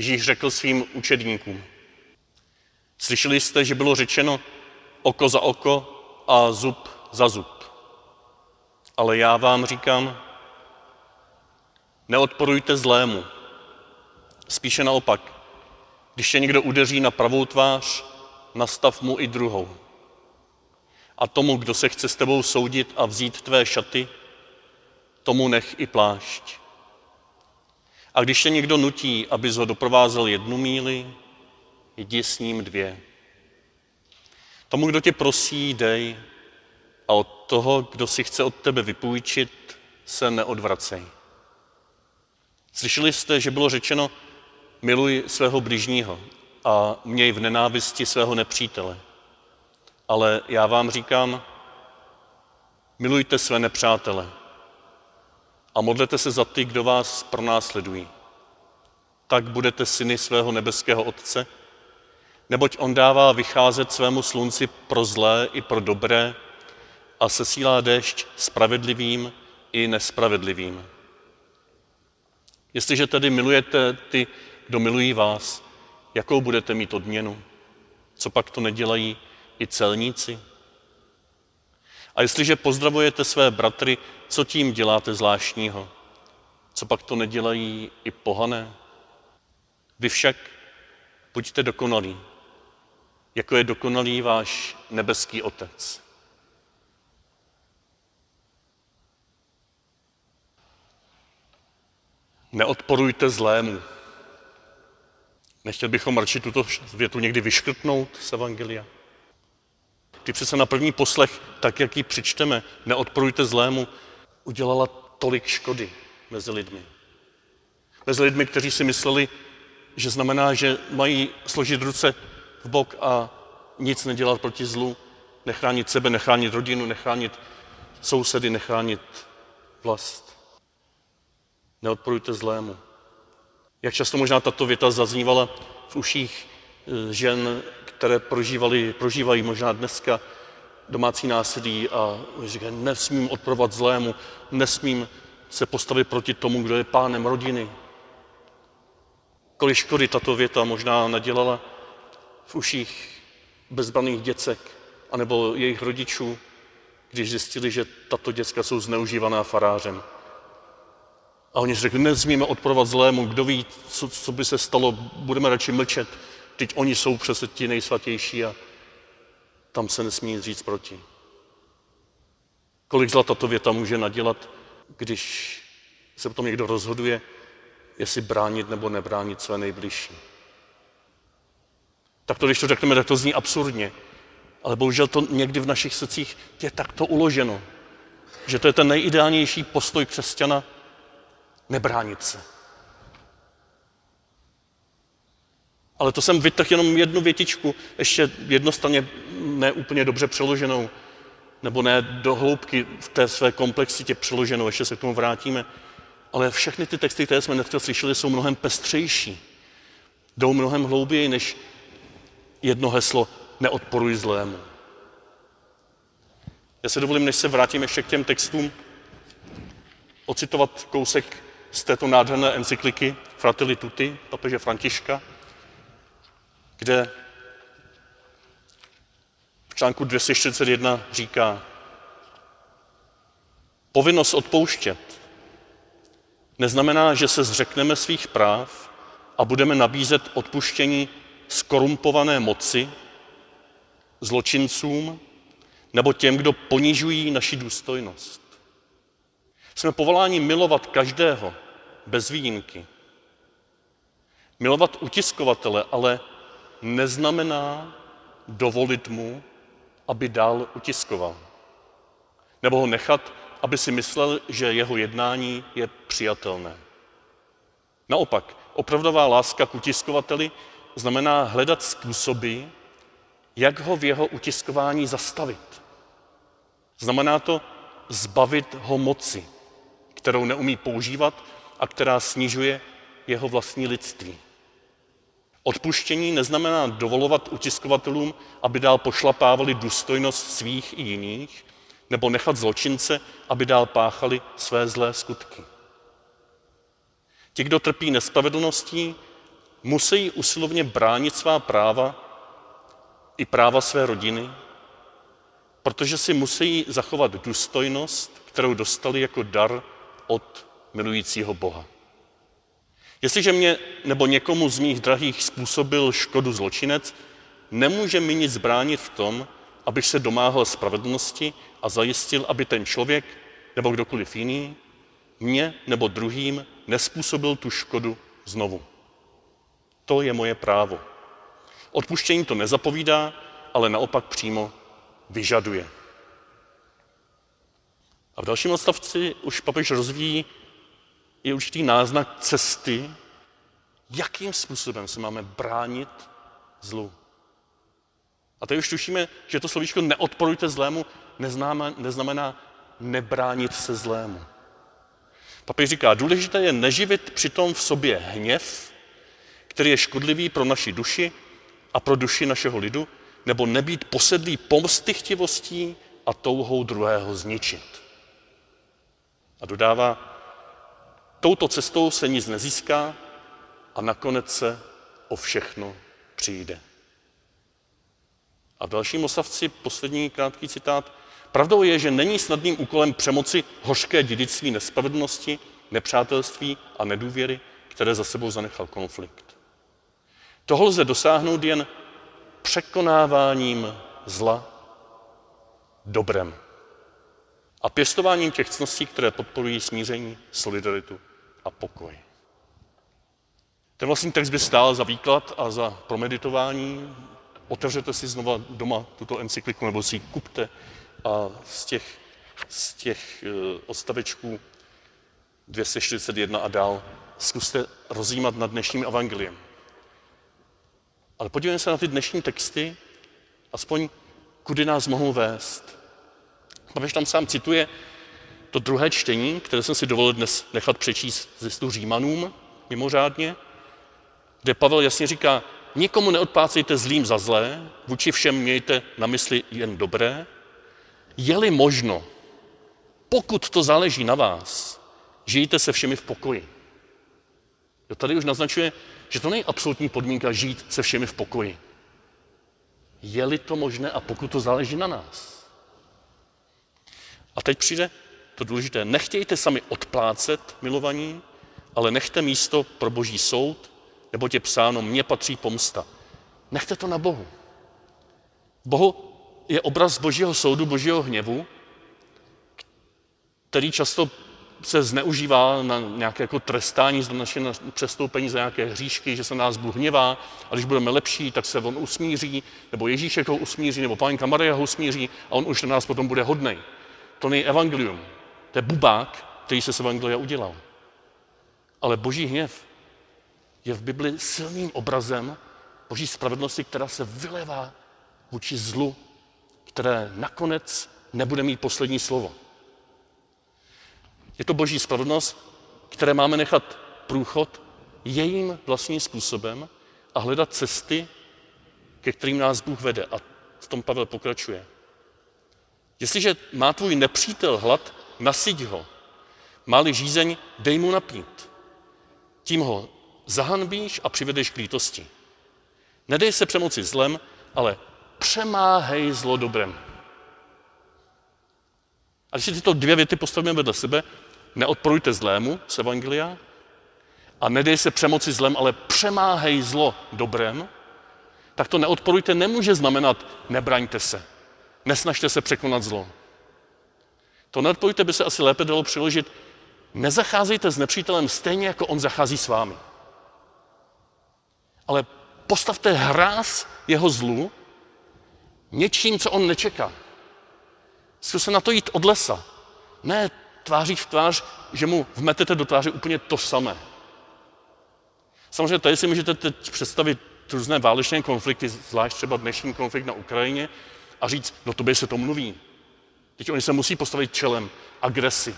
Ježíš řekl svým učedníkům. Slyšeli jste, že bylo řečeno oko za oko a zub za zub. Ale já vám říkám, neodporujte zlému. Spíše naopak, když tě někdo udeří na pravou tvář, nastav mu i druhou. A tomu, kdo se chce s tebou soudit a vzít tvé šaty, tomu nech i plášť. A když tě někdo nutí, abys ho doprovázel jednu míli, jdi s ním dvě. Tomu, kdo tě prosí, dej a od toho, kdo si chce od tebe vypůjčit, se neodvracej. Slyšeli jste, že bylo řečeno, miluj svého bližního a měj v nenávisti svého nepřítele. Ale já vám říkám, milujte své nepřátele a modlete se za ty, kdo vás pronásledují. Tak budete syny svého nebeského Otce, neboť on dává vycházet svému slunci pro zlé i pro dobré a sesílá déšť spravedlivým i nespravedlivým. Jestliže tedy milujete ty, kdo milují vás, jakou budete mít odměnu? Co pak to nedělají i celníci? A jestliže pozdravujete své bratry, co tím děláte zvláštního? Co pak to nedělají i pohané? Vy však buďte dokonalí, jako je dokonalý váš nebeský Otec. Neodporujte zlému. Nechtěl bychom radši tuto větu někdy vyškrtnout z Evangelia? Ty přece na první poslech, tak jak ji přečteme, neodporujte zlému, udělala tolik škody mezi lidmi. Mezi lidmi, kteří si mysleli, že znamená, že mají složit ruce v bok a nic nedělat proti zlu, nechránit sebe, nechránit rodinu, nechránit sousedy, nechránit vlast. Neodporujte zlému. Jak často možná tato věta zaznívala v uších eh, žen, které prožívali, prožívají možná dneska domácí násilí a říkají, nesmím odporovat zlému, nesmím se postavit proti tomu, kdo je pánem rodiny. Kolik škody tato věta možná nadělala v uších bezbraných děcek anebo jejich rodičů, když zjistili, že tato děcka jsou zneužívaná farářem. A oni řekli, nesmíme odporovat zlému, kdo ví, co, co by se stalo, budeme radši mlčet, teď oni jsou přece ti nejsvatější a tam se nesmí nic říct proti. Kolik zla tato věta může nadělat, když se potom někdo rozhoduje, jestli bránit nebo nebránit své nejbližší. Tak to, když to řekneme, tak to zní absurdně. Ale bohužel to někdy v našich srdcích je takto uloženo, že to je ten nejideálnější postoj křesťana, nebránit se. Ale to jsem vytrhl jenom jednu větičku, ještě jednostranně neúplně dobře přeloženou, nebo ne do hloubky v té své komplexitě přeloženou, ještě se k tomu vrátíme. Ale všechny ty texty, které jsme dneska slyšeli, jsou mnohem pestřejší. Jdou mnohem hlouběji než jedno heslo neodporuj zlému. Já se dovolím, než se vrátím ještě k těm textům, ocitovat kousek z této nádherné encykliky Fratelli Tutti, papeže Františka, kde v článku 241 říká, povinnost odpouštět neznamená, že se zřekneme svých práv a budeme nabízet odpuštění skorumpované moci, zločincům nebo těm, kdo ponižují naši důstojnost. Jsme povoláni milovat každého, bez výjimky. Milovat utiskovatele ale neznamená dovolit mu, aby dál utiskoval. Nebo ho nechat, aby si myslel, že jeho jednání je přijatelné. Naopak, opravdová láska k utiskovateli znamená hledat způsoby, jak ho v jeho utiskování zastavit. Znamená to zbavit ho moci, kterou neumí používat a která snižuje jeho vlastní lidství. Odpuštění neznamená dovolovat utiskovatelům, aby dál pošlapávali důstojnost svých i jiných, nebo nechat zločince, aby dál páchali své zlé skutky. Ti, kdo trpí nespravedlností, musí usilovně bránit svá práva i práva své rodiny, protože si musí zachovat důstojnost, kterou dostali jako dar od milujícího Boha. Jestliže mě nebo někomu z mých drahých způsobil škodu zločinec, nemůže mi nic bránit v tom, abych se domáhal spravedlnosti a zajistil, aby ten člověk nebo kdokoliv jiný mě nebo druhým nespůsobil tu škodu znovu. To je moje právo. Odpuštění to nezapovídá, ale naopak přímo vyžaduje. A v dalším odstavci už papež rozvíjí i určitý náznak cesty, jakým způsobem se máme bránit zlu. A tady už tušíme, že to slovíčko neodporujte zlému neznamená, neznamená nebránit se zlému. Papež říká, důležité je neživit přitom v sobě hněv, který je škodlivý pro naši duši a pro duši našeho lidu, nebo nebýt posedlý pomstychtivostí a touhou druhého zničit. A dodává, touto cestou se nic nezíská a nakonec se o všechno přijde. A v dalším osavci poslední krátký citát. Pravdou je, že není snadným úkolem přemoci hořké dědictví nespravedlnosti, nepřátelství a nedůvěry, které za sebou zanechal konflikt. Toho lze dosáhnout jen překonáváním zla dobrem a pěstováním těch cností, které podporují smíření, solidaritu a pokoj. Ten vlastní text by stál za výklad a za promeditování. Otevřete si znova doma tuto encykliku nebo si ji kupte a z těch, z těch eh, odstavečků 241 a dál zkuste rozjímat nad dnešním evangeliem. Ale podívejme se na ty dnešní texty, aspoň kudy nás mohou vést. Papež tam sám cituje to druhé čtení, které jsem si dovolil dnes nechat přečíst ze listu Římanům, mimořádně, kde Pavel jasně říká, nikomu neodpácejte zlým za zlé, vůči všem mějte na mysli jen dobré, je-li možno, pokud to záleží na vás, žijte se všemi v pokoji. Jo, tady už naznačuje, že to není absolutní podmínka žít se všemi v pokoji. Je-li to možné a pokud to záleží na nás. A teď přijde to důležité. Nechtějte sami odplácet milovaní, ale nechte místo pro boží soud, nebo tě psáno, mně patří pomsta. Nechte to na Bohu. Bohu je obraz božího soudu, božího hněvu, který často se zneužívá na nějaké jako trestání za naše přestoupení, za nějaké hříšky, že se nás Bůh hněvá a když budeme lepší, tak se on usmíří, nebo Ježíšek ho usmíří, nebo pánka Maria ho usmíří a on už na nás potom bude hodnej. To není evangelium. To je bubák, který se z evangelia udělal. Ale boží hněv je v Bibli silným obrazem boží spravedlnosti, která se vylevá vůči zlu, které nakonec nebude mít poslední slovo. Je to boží spravedlnost, které máme nechat průchod jejím vlastním způsobem a hledat cesty, ke kterým nás Bůh vede. A v tom Pavel pokračuje. Jestliže má tvůj nepřítel hlad, nasyť ho. Máli žízeň, dej mu napít. Tím ho zahanbíš a přivedeš k lítosti. Nedej se přemoci zlem, ale přemáhej zlo dobrem. A když si tyto dvě věty postavíme vedle sebe, neodporujte zlému z Evangelia a nedej se přemoci zlem, ale přemáhej zlo dobrem, tak to neodporujte nemůže znamenat nebraňte se, nesnažte se překonat zlo. To neodporujte by se asi lépe dalo přiložit, nezacházejte s nepřítelem stejně, jako on zachází s vámi. Ale postavte hráz jeho zlu něčím, co on nečeká. Zkuste na to jít od lesa. Ne tváří v tvář, že mu vmetete do tváře úplně to samé. Samozřejmě tady si můžete teď představit různé válečné konflikty, zvlášť třeba dnešní konflikt na Ukrajině, a říct, no to by se to mluví. Teď oni se musí postavit čelem agresi.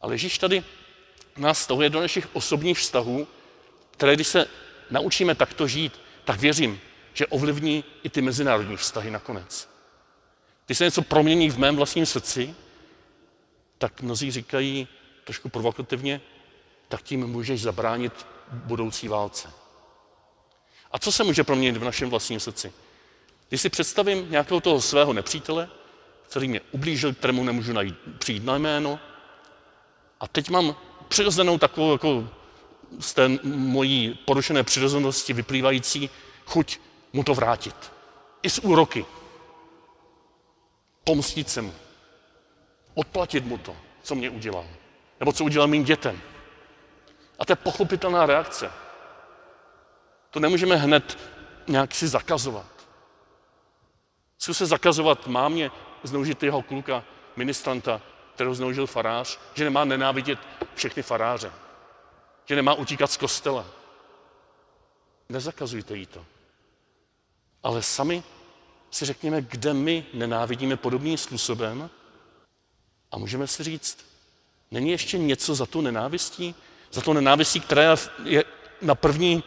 Ale Ježíš tady nás stahuje do našich osobních vztahů, které když se naučíme takto žít, tak věřím, že ovlivní i ty mezinárodní vztahy nakonec. Když se něco promění v mém vlastním srdci, tak mnozí říkají trošku provokativně, tak tím můžeš zabránit budoucí válce. A co se může proměnit v našem vlastním srdci? Když si představím nějakého toho svého nepřítele, který mě ublížil, kterému nemůžu najít, přijít na jméno, a teď mám přirozenou takovou jako z té mojí porušené přirozenosti vyplývající chuť mu to vrátit. I z úroky. Pomstit se mu. Odplatit mu to, co mě udělal. Nebo co udělal mým dětem. A to je pochopitelná reakce. To nemůžeme hned nějak si zakazovat. Zkus se zakazovat mámě zneužitého kluka, ministranta, kterou zneužil farář, že nemá nenávidět všechny faráře, že nemá utíkat z kostela. Nezakazujte jí to. Ale sami si řekněme, kde my nenávidíme podobným způsobem a můžeme si říct, není ještě něco za tu nenávistí? Za to nenávistí, která je na první,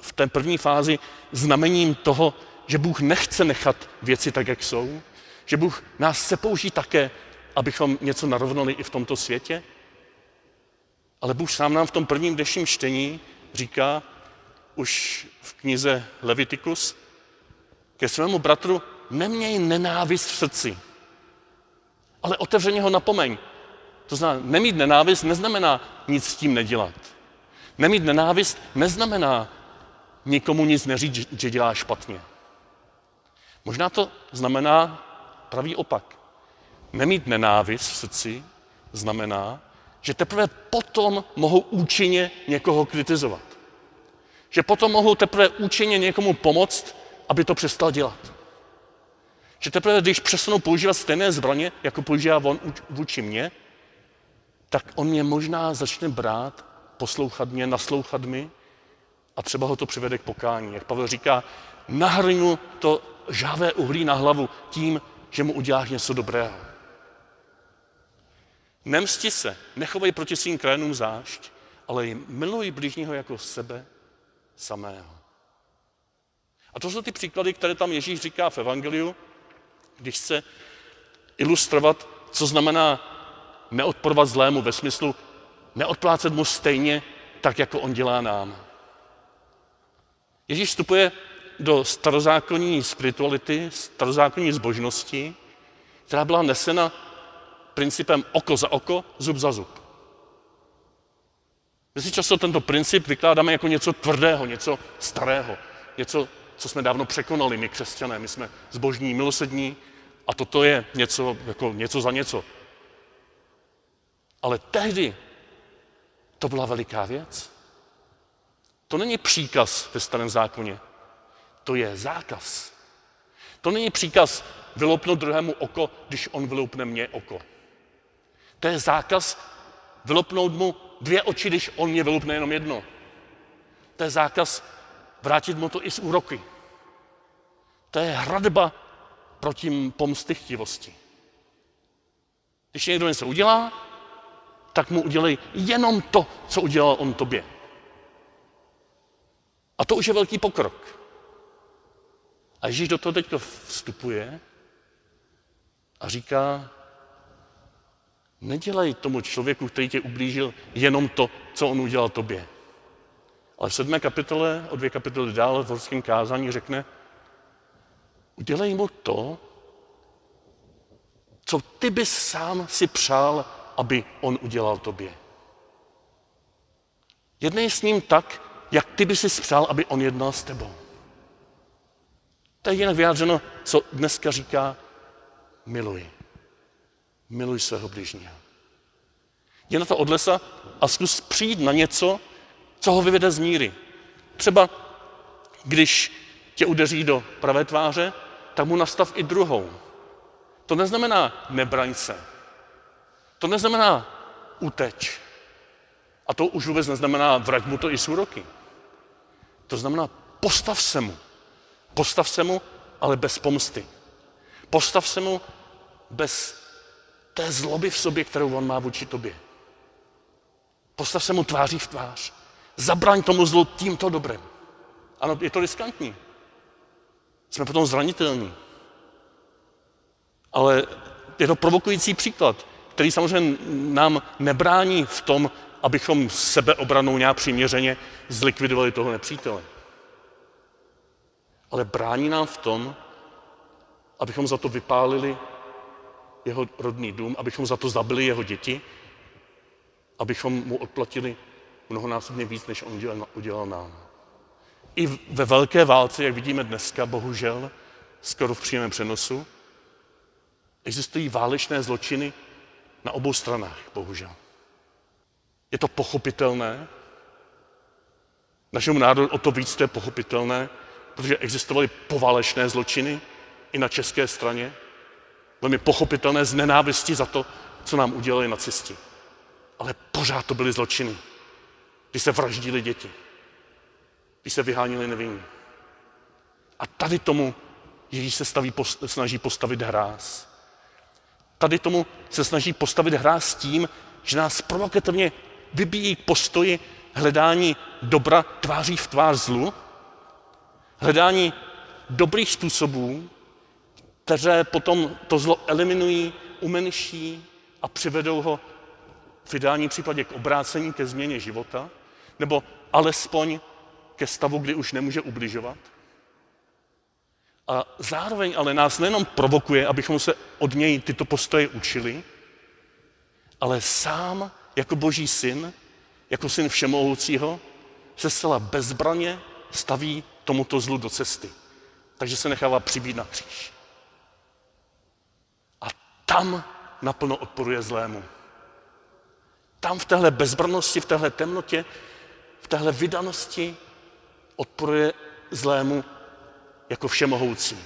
v té první fázi znamením toho, že Bůh nechce nechat věci tak, jak jsou, že Bůh nás chce použít také, abychom něco narovnali i v tomto světě. Ale Bůh sám nám v tom prvním dnešním čtení říká, už v knize Levitikus, ke svému bratru neměj nenávist v srdci, ale otevřeně ho napomeň. To znamená, nemít nenávist neznamená nic s tím nedělat. Nemít nenávist neznamená nikomu nic neříct, že dělá špatně. Možná to znamená pravý opak. Nemít nenávist v srdci znamená, že teprve potom mohou účinně někoho kritizovat. Že potom mohou teprve účinně někomu pomoct, aby to přestal dělat. Že teprve, když přestanou používat stejné zbraně, jako používá on vůči mně, tak on mě možná začne brát, poslouchat mě, naslouchat mi a třeba ho to přivede k pokání. Jak Pavel říká, nahrnu to žávé uhlí na hlavu tím, že mu uděláš něco dobrého. Nemsti se, nechovej proti svým krajinům zášť, ale miluj blížního jako sebe samého. A to jsou ty příklady, které tam Ježíš říká v Evangeliu, když chce ilustrovat, co znamená neodporovat zlému ve smyslu neodplácet mu stejně tak, jako on dělá nám. Ježíš vstupuje do starozákonní spirituality, starozákonní zbožnosti, která byla nesena principem oko za oko, zub za zub. My si často tento princip vykládáme jako něco tvrdého, něco starého, něco, co jsme dávno překonali, my křesťané. My jsme zbožní, milosední a toto je něco, jako něco za něco. Ale tehdy to byla veliká věc. To není příkaz ve starém zákoně, to je zákaz. To není příkaz vyloupnout druhému oko, když on vyloupne mě oko. To je zákaz vylopnout mu dvě oči, když on mě vylopne jenom jedno. To je zákaz vrátit mu to i z úroky. To je hradba proti pomsty chtivosti. Když někdo něco udělá, tak mu udělej jenom to, co udělal on tobě. A to už je velký pokrok. A Ježíš do toho teď vstupuje a říká, Nedělej tomu člověku, který tě ublížil, jenom to, co on udělal tobě. Ale v sedmé kapitole, o dvě kapitoly dál v horském kázání řekne, udělej mu to, co ty bys sám si přál, aby on udělal tobě. Jednej s ním tak, jak ty bys si přál, aby on jednal s tebou. To je jinak vyjádřeno, co dneska říká miluji. Miluj svého bližního. Jdi na to od lesa a zkus přijít na něco, co ho vyvede z míry. Třeba když tě udeří do pravé tváře, tak mu nastav i druhou. To neznamená nebraň se. To neznamená uteč. A to už vůbec neznamená vrať mu to i s úroky. To znamená postav se mu. Postav se mu, ale bez pomsty. Postav se mu bez té zloby v sobě, kterou on má vůči tobě. Postav se mu tváří v tvář. Zabraň tomu zlu tímto dobrem. Ano, je to riskantní. Jsme potom zranitelní. Ale je to provokující příklad, který samozřejmě nám nebrání v tom abychom sebeobranou nějak přiměřeně zlikvidovali toho nepřítele. Ale brání nám v tom, abychom za to vypálili jeho rodný dům, abychom za to zabili jeho děti, abychom mu odplatili mnohonásobně víc, než on udělal, nám. I ve velké válce, jak vidíme dneska, bohužel, skoro v přímém přenosu, existují válečné zločiny na obou stranách, bohužel. Je to pochopitelné, našemu národu o to víc to je pochopitelné, protože existovaly poválečné zločiny i na české straně, velmi pochopitelné z nenávisti za to, co nám udělali nacisti. Ale pořád to byly zločiny, kdy se vraždili děti, když se vyhánili nevinní. A tady tomu Ježíš se staví, snaží postavit hráz. Tady tomu se snaží postavit hráz tím, že nás provokativně vybíjí k postoji hledání dobra tváří v tvář zlu, hledání dobrých způsobů, které potom to zlo eliminují, umenší a přivedou ho v ideálním případě k obrácení, ke změně života, nebo alespoň ke stavu, kdy už nemůže ubližovat. A zároveň ale nás nejenom provokuje, abychom se od něj tyto postoje učili, ale sám jako boží syn, jako syn všemohoucího, se zcela bezbraně staví tomuto zlu do cesty. Takže se nechává přibít na kříž. A tam naplno odporuje zlému. Tam v téhle bezbrnosti, v téhle temnotě, v téhle vydanosti odporuje zlému jako všemohoucí.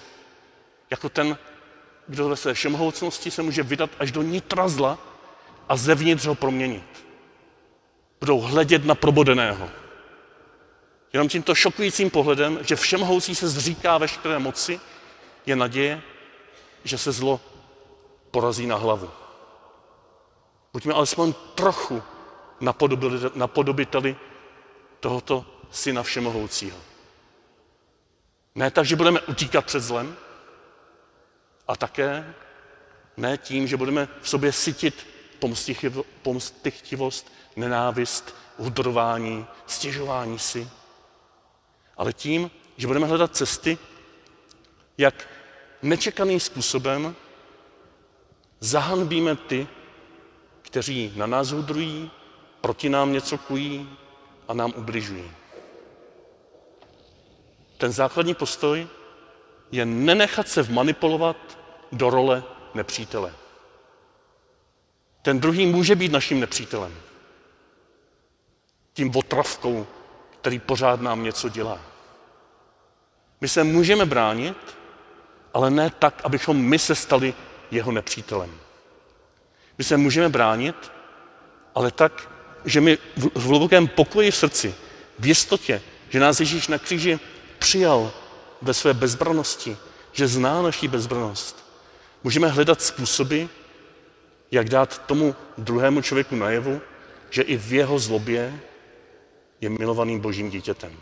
Jako ten, kdo ve své všemohoucnosti se může vydat až do nitra zla a zevnitř ho proměnit. Budou hledět na probodeného. Jenom tímto šokujícím pohledem, že všemohoucí se zříká veškeré moci, je naděje, že se zlo porazí na hlavu. Buďme alespoň trochu napodobiteli tohoto syna všemohoucího. Ne tak, že budeme utíkat před zlem, a také ne tím, že budeme v sobě sytit pomstychtivost, nenávist, udrování, stěžování si, ale tím, že budeme hledat cesty, jak nečekaným způsobem zahanbíme ty, kteří na nás hudrují, proti nám něco kují a nám ubližují. Ten základní postoj je nenechat se vmanipulovat do role nepřítele. Ten druhý může být naším nepřítelem. Tím otravkou, který pořád nám něco dělá. My se můžeme bránit, ale ne tak, abychom my se stali jeho nepřítelem. My se můžeme bránit, ale tak, že my v hlubokém pokoji v srdci, v jistotě, že nás Ježíš na kříži přijal ve své bezbranosti, že zná naší bezbranost, můžeme hledat způsoby, jak dát tomu druhému člověku najevu, že i v jeho zlobě je milovaným božím dítětem.